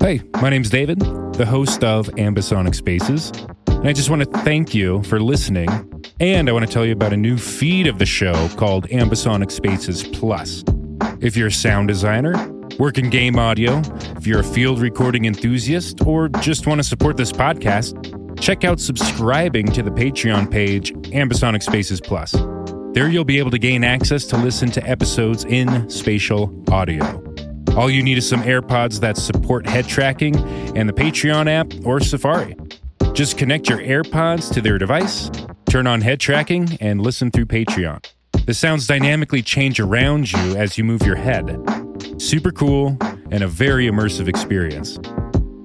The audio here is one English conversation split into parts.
Hey, my name's David, the host of Ambisonic Spaces, and I just want to thank you for listening. And I want to tell you about a new feed of the show called Ambisonic Spaces Plus. If you're a sound designer, work in game audio, if you're a field recording enthusiast, or just want to support this podcast, check out subscribing to the Patreon page, Ambisonic Spaces Plus. There you'll be able to gain access to listen to episodes in spatial audio. All you need is some AirPods that support head tracking and the Patreon app or Safari. Just connect your AirPods to their device, turn on head tracking, and listen through Patreon. The sounds dynamically change around you as you move your head. Super cool and a very immersive experience.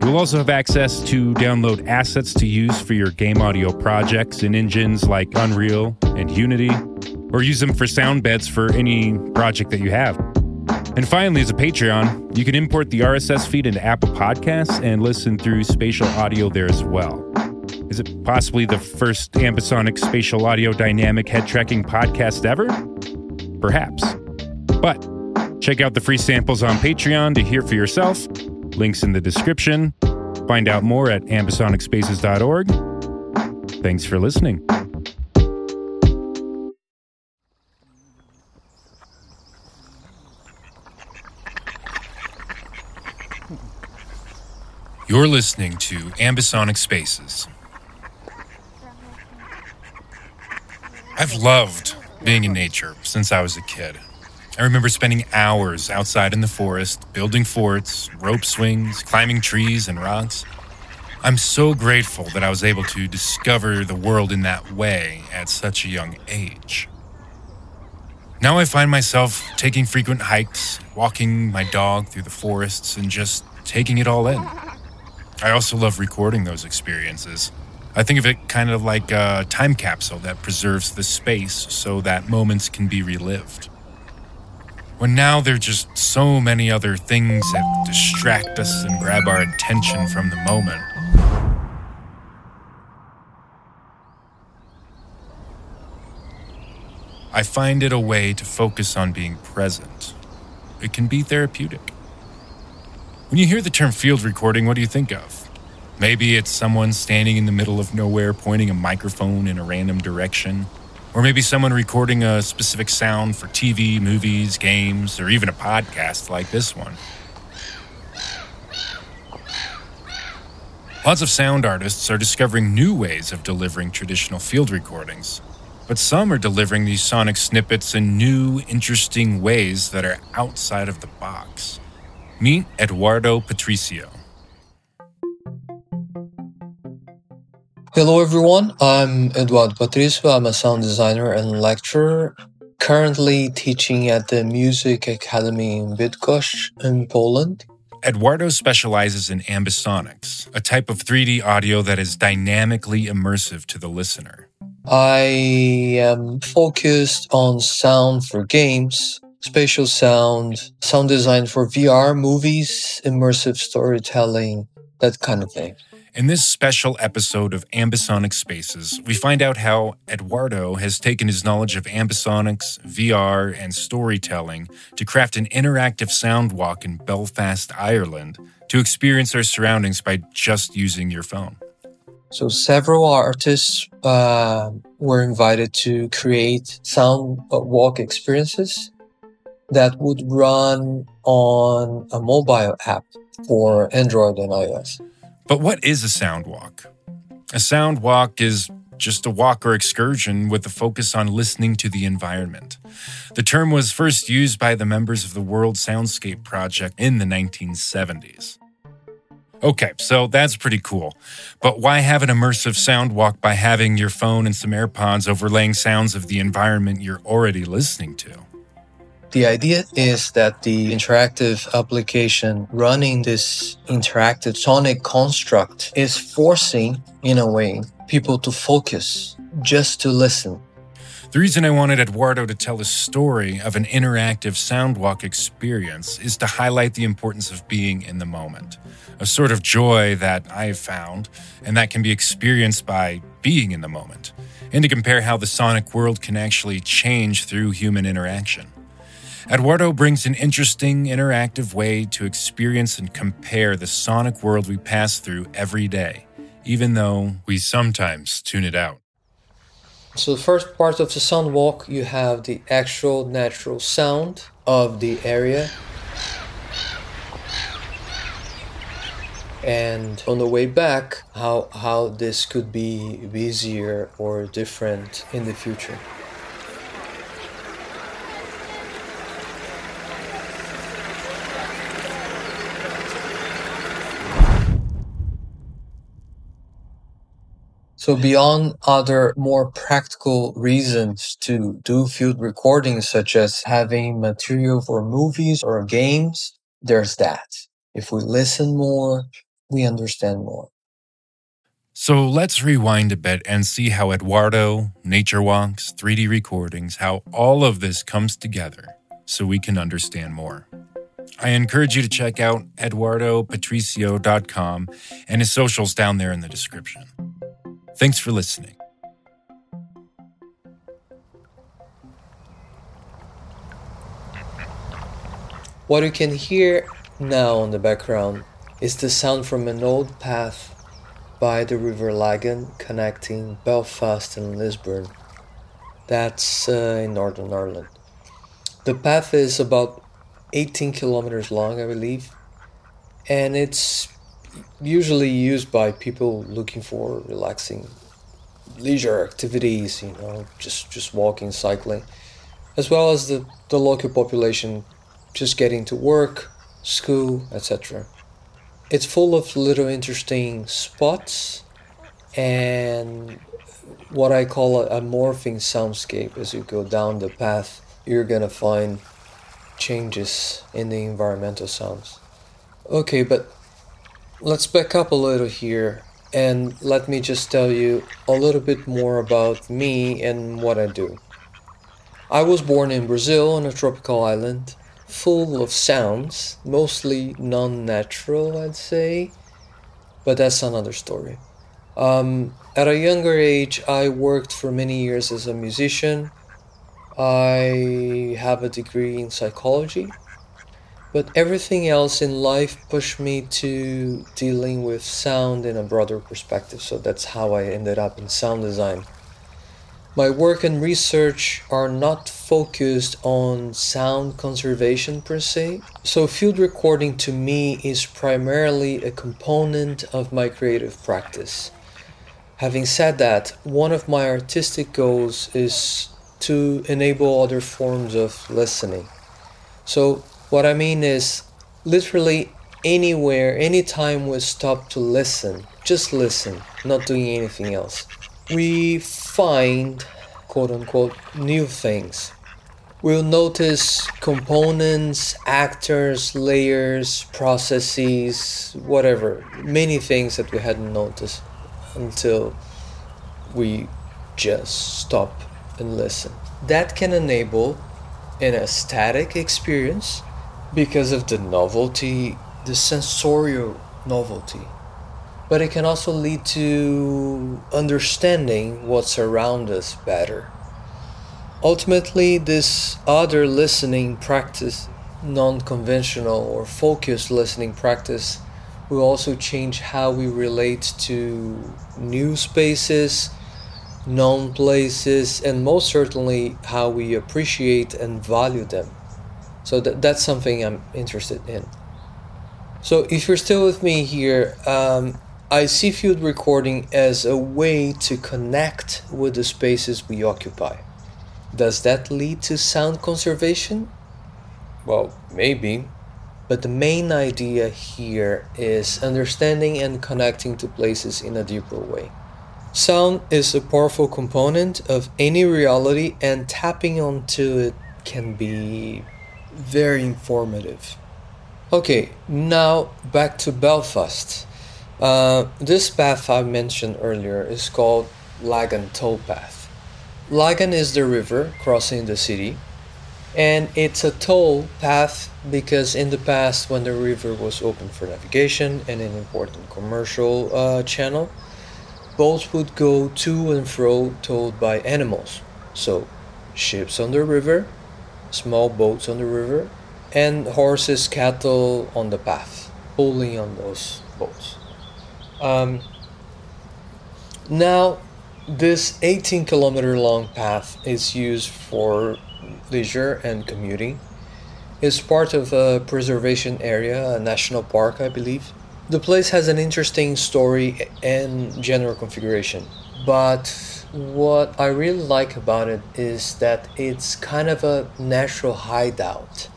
You'll also have access to download assets to use for your game audio projects in engines like Unreal and Unity, or use them for sound beds for any project that you have. And finally, as a Patreon, you can import the RSS feed into Apple Podcasts and listen through spatial audio there as well. Is it possibly the first ambisonic spatial audio dynamic head tracking podcast ever? Perhaps. But check out the free samples on Patreon to hear for yourself. Links in the description. Find out more at ambisonicspaces.org. Thanks for listening. You're listening to Ambisonic Spaces. I've loved being in nature since I was a kid. I remember spending hours outside in the forest, building forts, rope swings, climbing trees and rocks. I'm so grateful that I was able to discover the world in that way at such a young age. Now I find myself taking frequent hikes, walking my dog through the forests, and just taking it all in. I also love recording those experiences. I think of it kind of like a time capsule that preserves the space so that moments can be relived. When now there are just so many other things that distract us and grab our attention from the moment. I find it a way to focus on being present. It can be therapeutic. When you hear the term field recording, what do you think of? Maybe it's someone standing in the middle of nowhere pointing a microphone in a random direction. Or maybe someone recording a specific sound for TV, movies, games, or even a podcast like this one. Lots of sound artists are discovering new ways of delivering traditional field recordings, but some are delivering these sonic snippets in new, interesting ways that are outside of the box. Meet Eduardo Patricio. Hello, everyone. I'm Eduardo Patricio. I'm a sound designer and lecturer, currently teaching at the Music Academy in Bydgoszcz in Poland. Eduardo specializes in ambisonics, a type of 3D audio that is dynamically immersive to the listener. I am focused on sound for games, spatial sound, sound design for VR, movies, immersive storytelling, that kind of thing. In this special episode of Ambisonic Spaces, we find out how Eduardo has taken his knowledge of ambisonics, VR, and storytelling to craft an interactive sound walk in Belfast, Ireland, to experience our surroundings by just using your phone. So, several artists uh, were invited to create sound walk experiences that would run on a mobile app for Android and iOS. But what is a sound walk? A sound walk is just a walk or excursion with a focus on listening to the environment. The term was first used by the members of the World Soundscape Project in the 1970s. Okay, so that's pretty cool. But why have an immersive sound walk by having your phone and some AirPods overlaying sounds of the environment you're already listening to? The idea is that the interactive application running this interactive sonic construct is forcing, in a way, people to focus just to listen. The reason I wanted Eduardo to tell a story of an interactive soundwalk experience is to highlight the importance of being in the moment, a sort of joy that I've found and that can be experienced by being in the moment, and to compare how the sonic world can actually change through human interaction. Eduardo brings an interesting, interactive way to experience and compare the sonic world we pass through every day, even though we sometimes tune it out. So, the first part of the sound walk, you have the actual natural sound of the area. And on the way back, how, how this could be easier or different in the future. So beyond other more practical reasons to do field recordings, such as having material for movies or games, there's that. If we listen more, we understand more. So let's rewind a bit and see how Eduardo, nature walks, 3D recordings, how all of this comes together so we can understand more. I encourage you to check out eduardopatricio.com and his socials down there in the description. Thanks for listening. What you can hear now in the background is the sound from an old path by the River Lagan connecting Belfast and Lisburn. That's uh, in Northern Ireland. The path is about 18 kilometers long, I believe, and it's usually used by people looking for relaxing leisure activities, you know, just just walking, cycling, as well as the, the local population just getting to work, school, etc. It's full of little interesting spots and what I call a, a morphing soundscape as you go down the path, you're gonna find changes in the environmental sounds. Okay, but let's back up a little here and let me just tell you a little bit more about me and what I do. I was born in Brazil on a tropical island full of sounds, mostly non natural, I'd say, but that's another story. Um, at a younger age, I worked for many years as a musician. I have a degree in psychology but everything else in life pushed me to dealing with sound in a broader perspective. So that's how I ended up in sound design. My work and research are not focused on sound conservation per se. So, field recording to me is primarily a component of my creative practice. Having said that, one of my artistic goals is to enable other forms of listening. So, what I mean is, literally anywhere, anytime we stop to listen, just listen, not doing anything else, we find quote unquote new things. We'll notice components, actors, layers, processes, whatever, many things that we hadn't noticed until we just stop and listen. That can enable an aesthetic experience because of the novelty, the sensorial novelty. But it can also lead to understanding what's around us better. Ultimately, this other listening practice, non conventional or focused listening practice, will also change how we relate to new spaces, known places, and most certainly how we appreciate and value them. So th- that's something I'm interested in. So if you're still with me here, um, I see field recording as a way to connect with the spaces we occupy. Does that lead to sound conservation? Well, maybe. But the main idea here is understanding and connecting to places in a deeper way. Sound is a powerful component of any reality, and tapping onto it can be very informative. Okay, now back to Belfast. Uh, this path I mentioned earlier is called Lagan Towpath. Lagan is the river crossing the city, and it's a toll path because in the past, when the river was open for navigation and an important commercial uh, channel, boats would go to and fro towed by animals. So, ships on the river small boats on the river, and horses, cattle on the path, pulling on those boats. Um, now, this 18 kilometer long path is used for leisure and commuting. It's part of a preservation area, a national park, I believe. The place has an interesting story and general configuration, but what I really like about it is that it's kind of a natural hideout.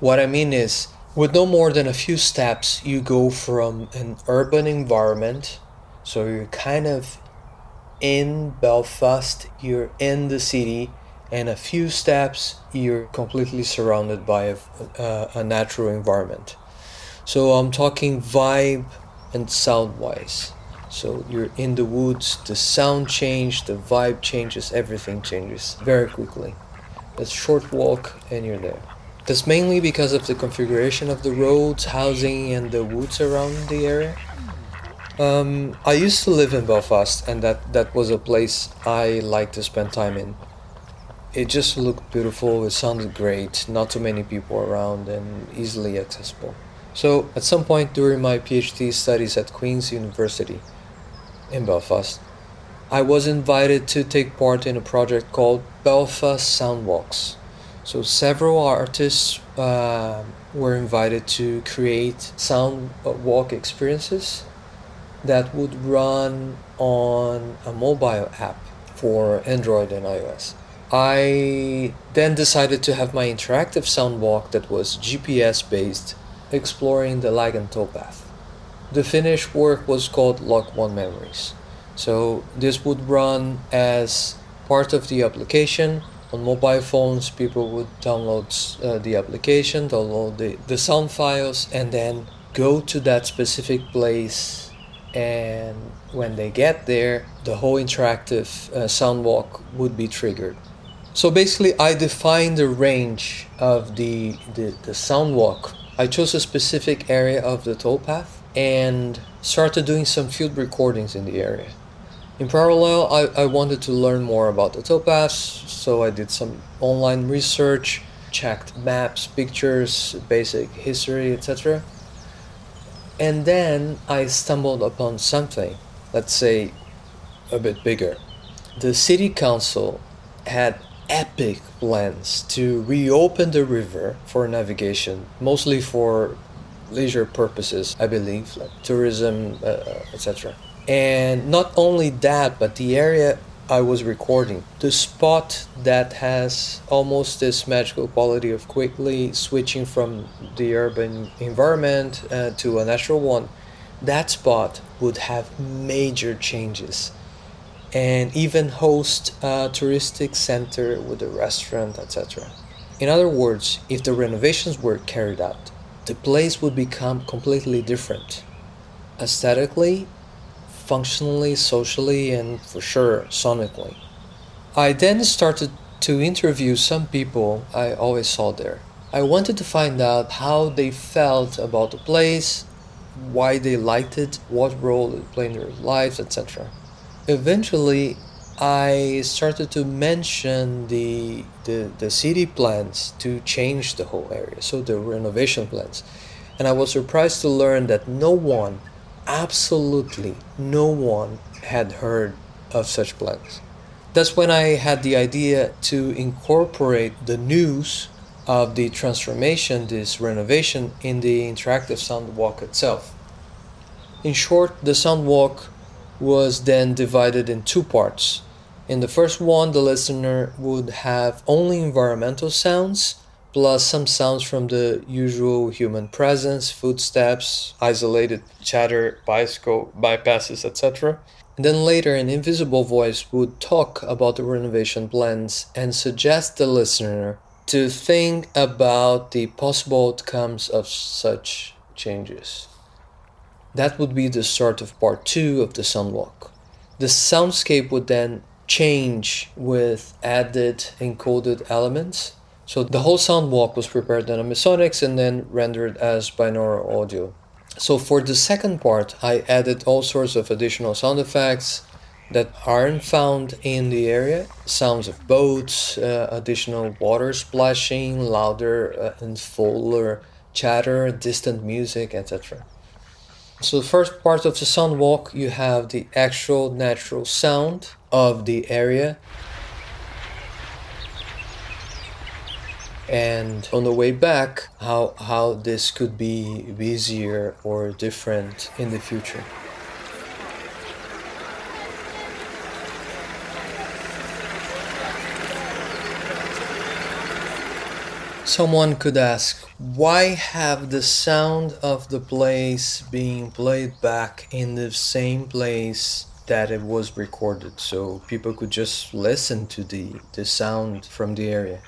What I mean is, with no more than a few steps, you go from an urban environment, so you're kind of in Belfast, you're in the city, and a few steps, you're completely surrounded by a, a, a natural environment. So I'm talking vibe and sound wise. So you're in the woods, the sound changes, the vibe changes, everything changes very quickly. A short walk and you're there. That's mainly because of the configuration of the roads, housing, and the woods around the area. Um, I used to live in Belfast, and that, that was a place I liked to spend time in. It just looked beautiful, it sounded great, not too many people around, and easily accessible. So, at some point during my PhD studies at Queen's University in Belfast, I was invited to take part in a project called Belfast Soundwalks. So, several artists uh, were invited to create sound walk experiences that would run on a mobile app for Android and iOS. I then decided to have my interactive sound walk that was GPS based, exploring the Lagan towpath. The finished work was called Lock One Memories. So this would run as part of the application. On mobile phones, people would download uh, the application, download the, the sound files, and then go to that specific place and when they get there, the whole interactive uh, sound walk would be triggered. So basically, I defined the range of the, the, the sound walk. I chose a specific area of the towpath and started doing some field recordings in the area. In parallel, I, I wanted to learn more about the towpaths, so I did some online research, checked maps, pictures, basic history, etc. And then I stumbled upon something, let's say a bit bigger. The city council had epic plans to reopen the river for navigation, mostly for leisure purposes, I believe, like tourism, uh, uh etc. And not only that, but the area I was recording. The spot that has almost this magical quality of quickly switching from the urban environment uh, to a natural one, that spot would have major changes and even host a touristic center with a restaurant, etc. In other words, if the renovations were carried out, the place would become completely different aesthetically functionally, socially, and for sure sonically. I then started to interview some people I always saw there. I wanted to find out how they felt about the place, why they liked it, what role it played in their lives, etc. Eventually, I started to mention the, the, the city plans to change the whole area, so the renovation plans. And I was surprised to learn that no one absolutely no one had heard of such plans. That's when I had the idea to incorporate the news of the transformation, this renovation, in the interactive sound walk itself. In short, the sound walk was then divided in two parts. In the first one, the listener would have only environmental sounds plus some sounds from the usual human presence, footsteps, isolated chatter, bicycle bypasses, etc. And then later, an invisible voice would talk about the renovation plans and suggest the listener to think about the possible outcomes of such changes. That would be the start of part two of the Soundwalk. The soundscape would then change with added encoded elements so the whole sound walk was prepared on Ambisonics and then rendered as binaural audio. So for the second part, I added all sorts of additional sound effects, that aren't found in the area sounds of boats, uh, additional water splashing, louder uh, and fuller chatter, distant music, etc. So, the first part of the sound walk, you have the actual natural sound of the area. And on the way back, how, how this could be busier or different in the future. Someone could ask, why have the sound of the place being played back in the same place that it was recorded so people could just listen to the, the sound from the area?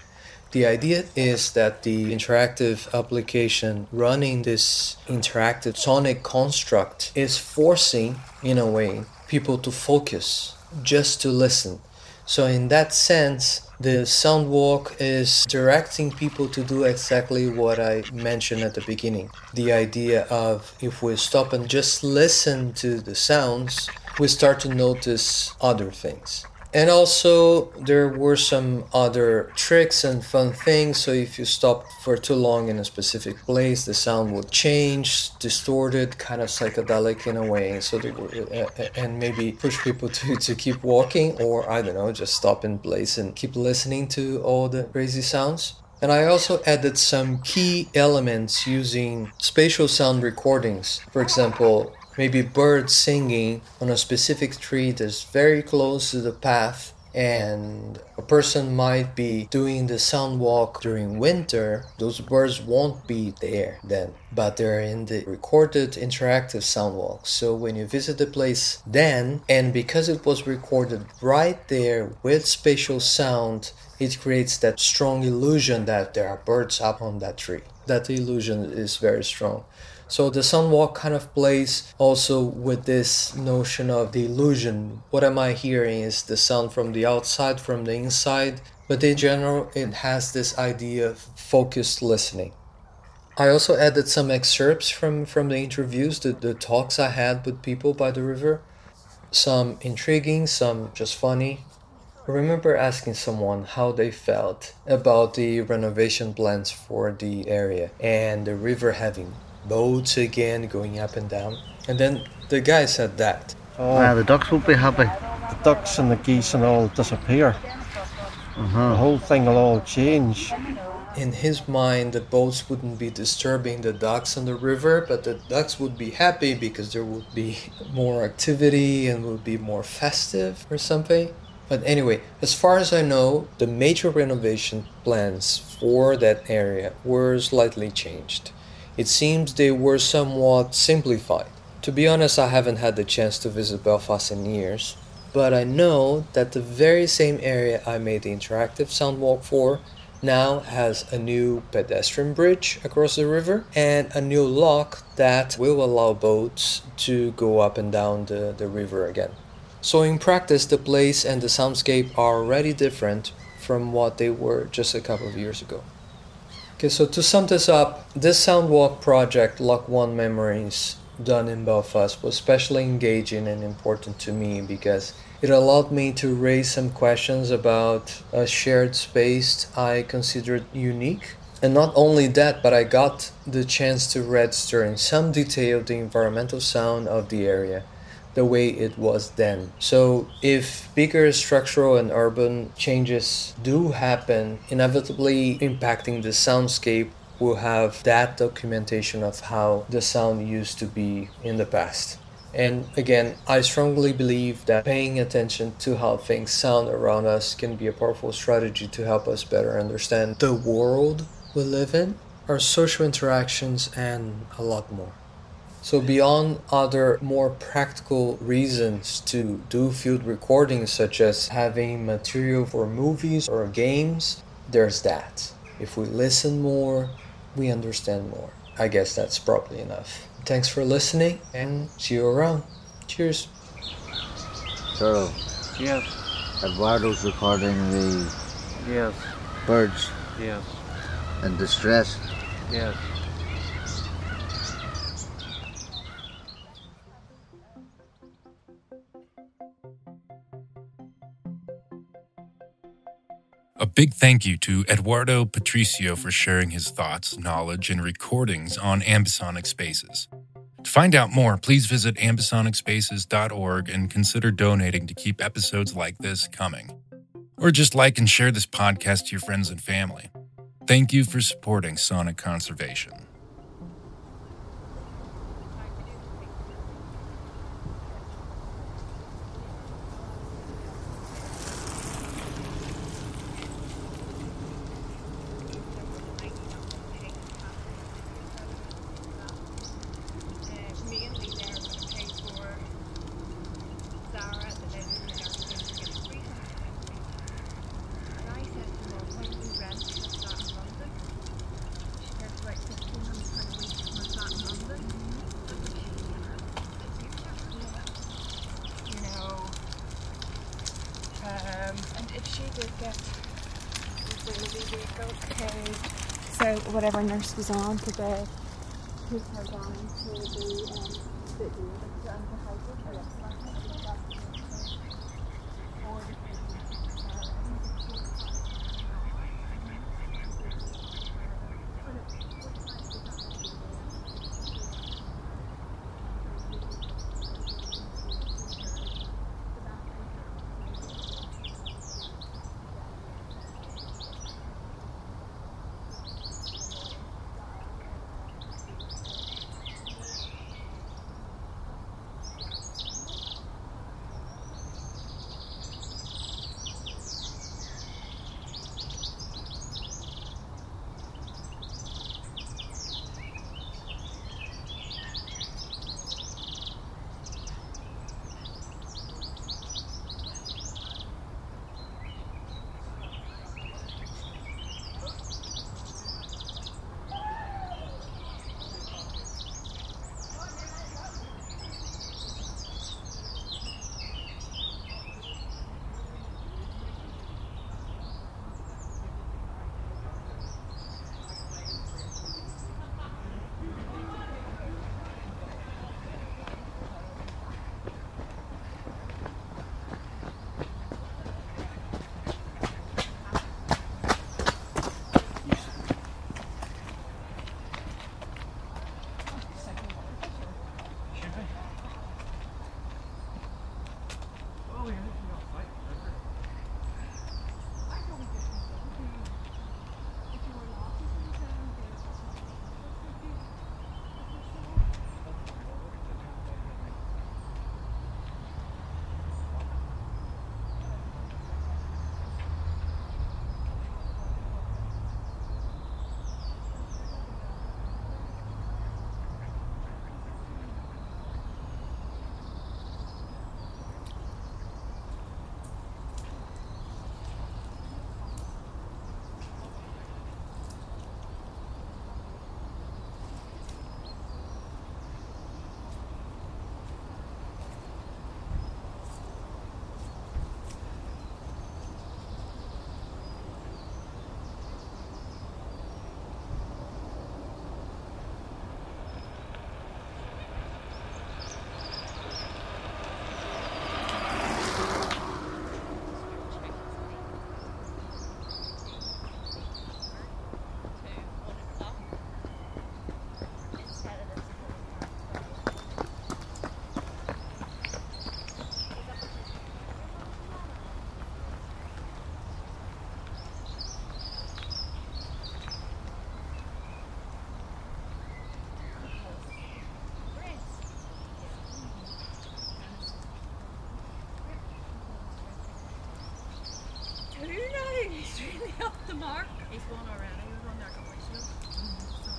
The idea is that the interactive application running this interactive sonic construct is forcing, in a way, people to focus just to listen. So, in that sense, the sound walk is directing people to do exactly what I mentioned at the beginning. The idea of if we stop and just listen to the sounds, we start to notice other things. And also, there were some other tricks and fun things. So, if you stopped for too long in a specific place, the sound would change, distorted, kind of psychedelic in a way. So, they were, uh, and maybe push people to, to keep walking, or I don't know, just stop in place and keep listening to all the crazy sounds. And I also added some key elements using spatial sound recordings. For example, maybe birds singing on a specific tree that's very close to the path and a person might be doing the sound walk during winter, those birds won't be there then, but they're in the recorded interactive sound walk. So when you visit the place then, and because it was recorded right there with spatial sound, it creates that strong illusion that there are birds up on that tree. That illusion is very strong. So the sound walk kind of plays also with this notion of the illusion. What am I hearing? Is the sound from the outside, from the inside? But in general, it has this idea of focused listening. I also added some excerpts from, from the interviews, the, the talks I had with people by the river. Some intriguing, some just funny. I remember asking someone how they felt about the renovation plans for the area and the river having boats again going up and down. And then the guy said that. Oh, yeah, the ducks won't be happy. The ducks and the geese and all disappear. Uh-huh. The whole thing will all change. In his mind, the boats wouldn't be disturbing the ducks on the river, but the ducks would be happy because there would be more activity and would be more festive or something. But anyway, as far as I know, the major renovation plans for that area were slightly changed it seems they were somewhat simplified. To be honest, I haven't had the chance to visit Belfast in years, but I know that the very same area I made the interactive sound walk for now has a new pedestrian bridge across the river and a new lock that will allow boats to go up and down the, the river again. So, in practice, the place and the soundscape are already different from what they were just a couple of years ago. Okay, so to sum this up, this Soundwalk project, Lock One Memories, done in Belfast, was especially engaging and important to me because it allowed me to raise some questions about a shared space I considered unique. And not only that, but I got the chance to register in some detail the environmental sound of the area the way it was then. So, if bigger structural and urban changes do happen, inevitably impacting the soundscape, we'll have that documentation of how the sound used to be in the past. And again, I strongly believe that paying attention to how things sound around us can be a powerful strategy to help us better understand the world we live in, our social interactions, and a lot more. So, beyond other more practical reasons to do field recordings, such as having material for movies or games, there's that. If we listen more, we understand more. I guess that's probably enough. Thanks for listening and see you around. Cheers. So, Yes, Eduardo's recording the yes, birds yes, in distress. yes. Big thank you to Eduardo Patricio for sharing his thoughts, knowledge, and recordings on ambisonic spaces. To find out more, please visit ambisonicspaces.org and consider donating to keep episodes like this coming. Or just like and share this podcast to your friends and family. Thank you for supporting sonic conservation. mainly they're going to pay for Zara, the living there, to get free And I said to mum, when we rent a flat in London, she said it's about fifteen hundred pound a week for a flat in London. You know, um, and if she did get the vehicle paid, so whatever nurse was on today. Put her down to the um, knows? He's really up the mark. He's won already. He was on there a couple weeks ago. So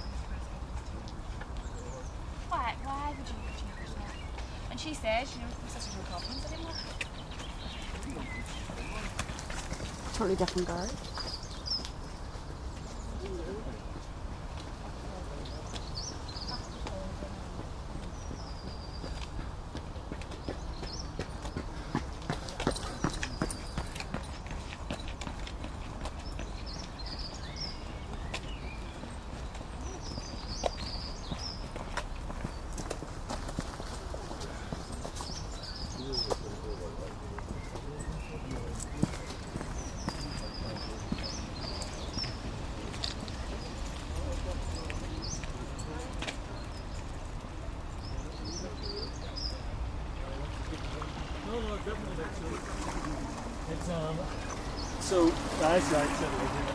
Why? Why would you change that? And she says, you know, there's such no confidence anymore. Totally different guy. So that's right. So we're doing it.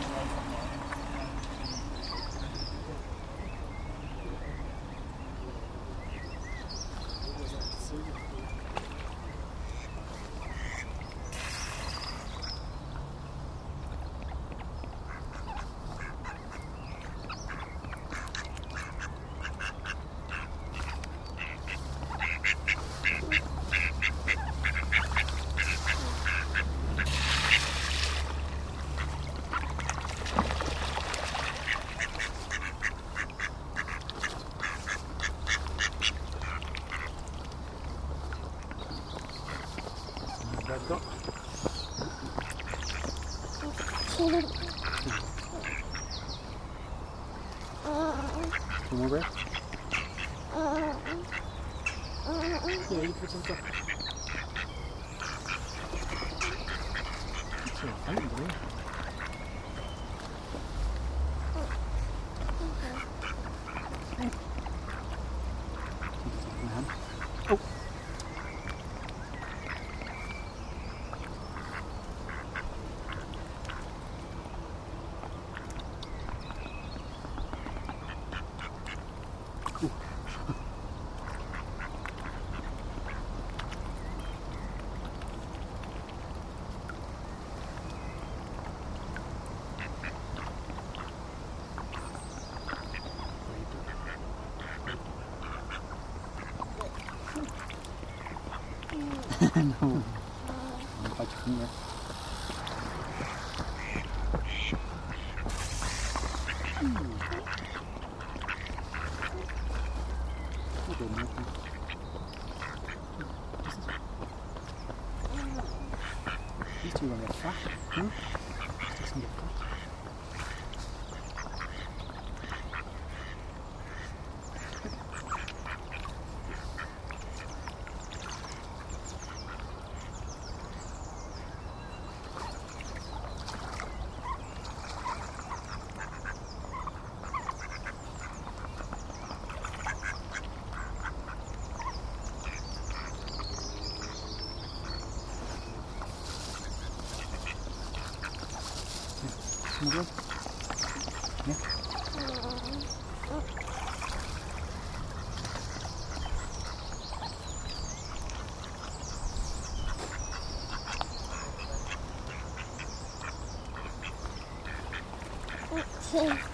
One more breath. Yeah, you put some stuff. It's a fighting, boy. Oh. No. I'll bite your finger. You're good, Nathan. These two are gonna get fat, huh? These two can get fat. Come on, Yeah. Got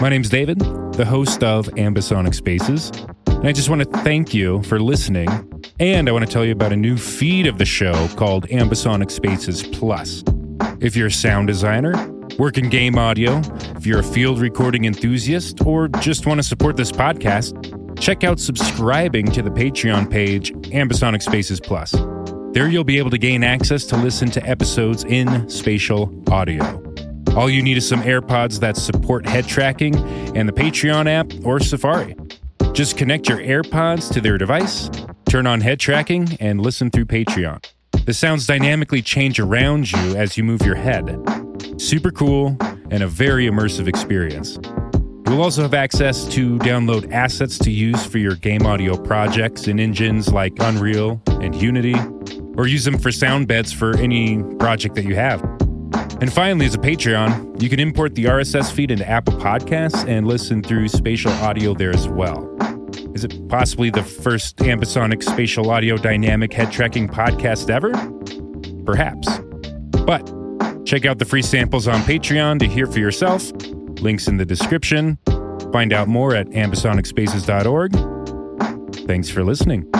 my name's David, the host of Ambisonic Spaces, and I just want to thank you for listening. And I want to tell you about a new feed of the show called Ambisonic Spaces Plus. If you're a sound designer, work in game audio, if you're a field recording enthusiast, or just want to support this podcast, check out subscribing to the Patreon page, Ambisonic Spaces Plus. There you'll be able to gain access to listen to episodes in spatial audio. All you need is some AirPods that support head tracking and the Patreon app or Safari. Just connect your AirPods to their device, turn on head tracking, and listen through Patreon. The sounds dynamically change around you as you move your head. Super cool and a very immersive experience. You'll also have access to download assets to use for your game audio projects in engines like Unreal and Unity, or use them for sound beds for any project that you have. And finally, as a Patreon, you can import the RSS feed into Apple Podcasts and listen through spatial audio there as well. Is it possibly the first ambisonic spatial audio dynamic head tracking podcast ever? Perhaps. But check out the free samples on Patreon to hear for yourself. Links in the description. Find out more at ambisonicspaces.org. Thanks for listening.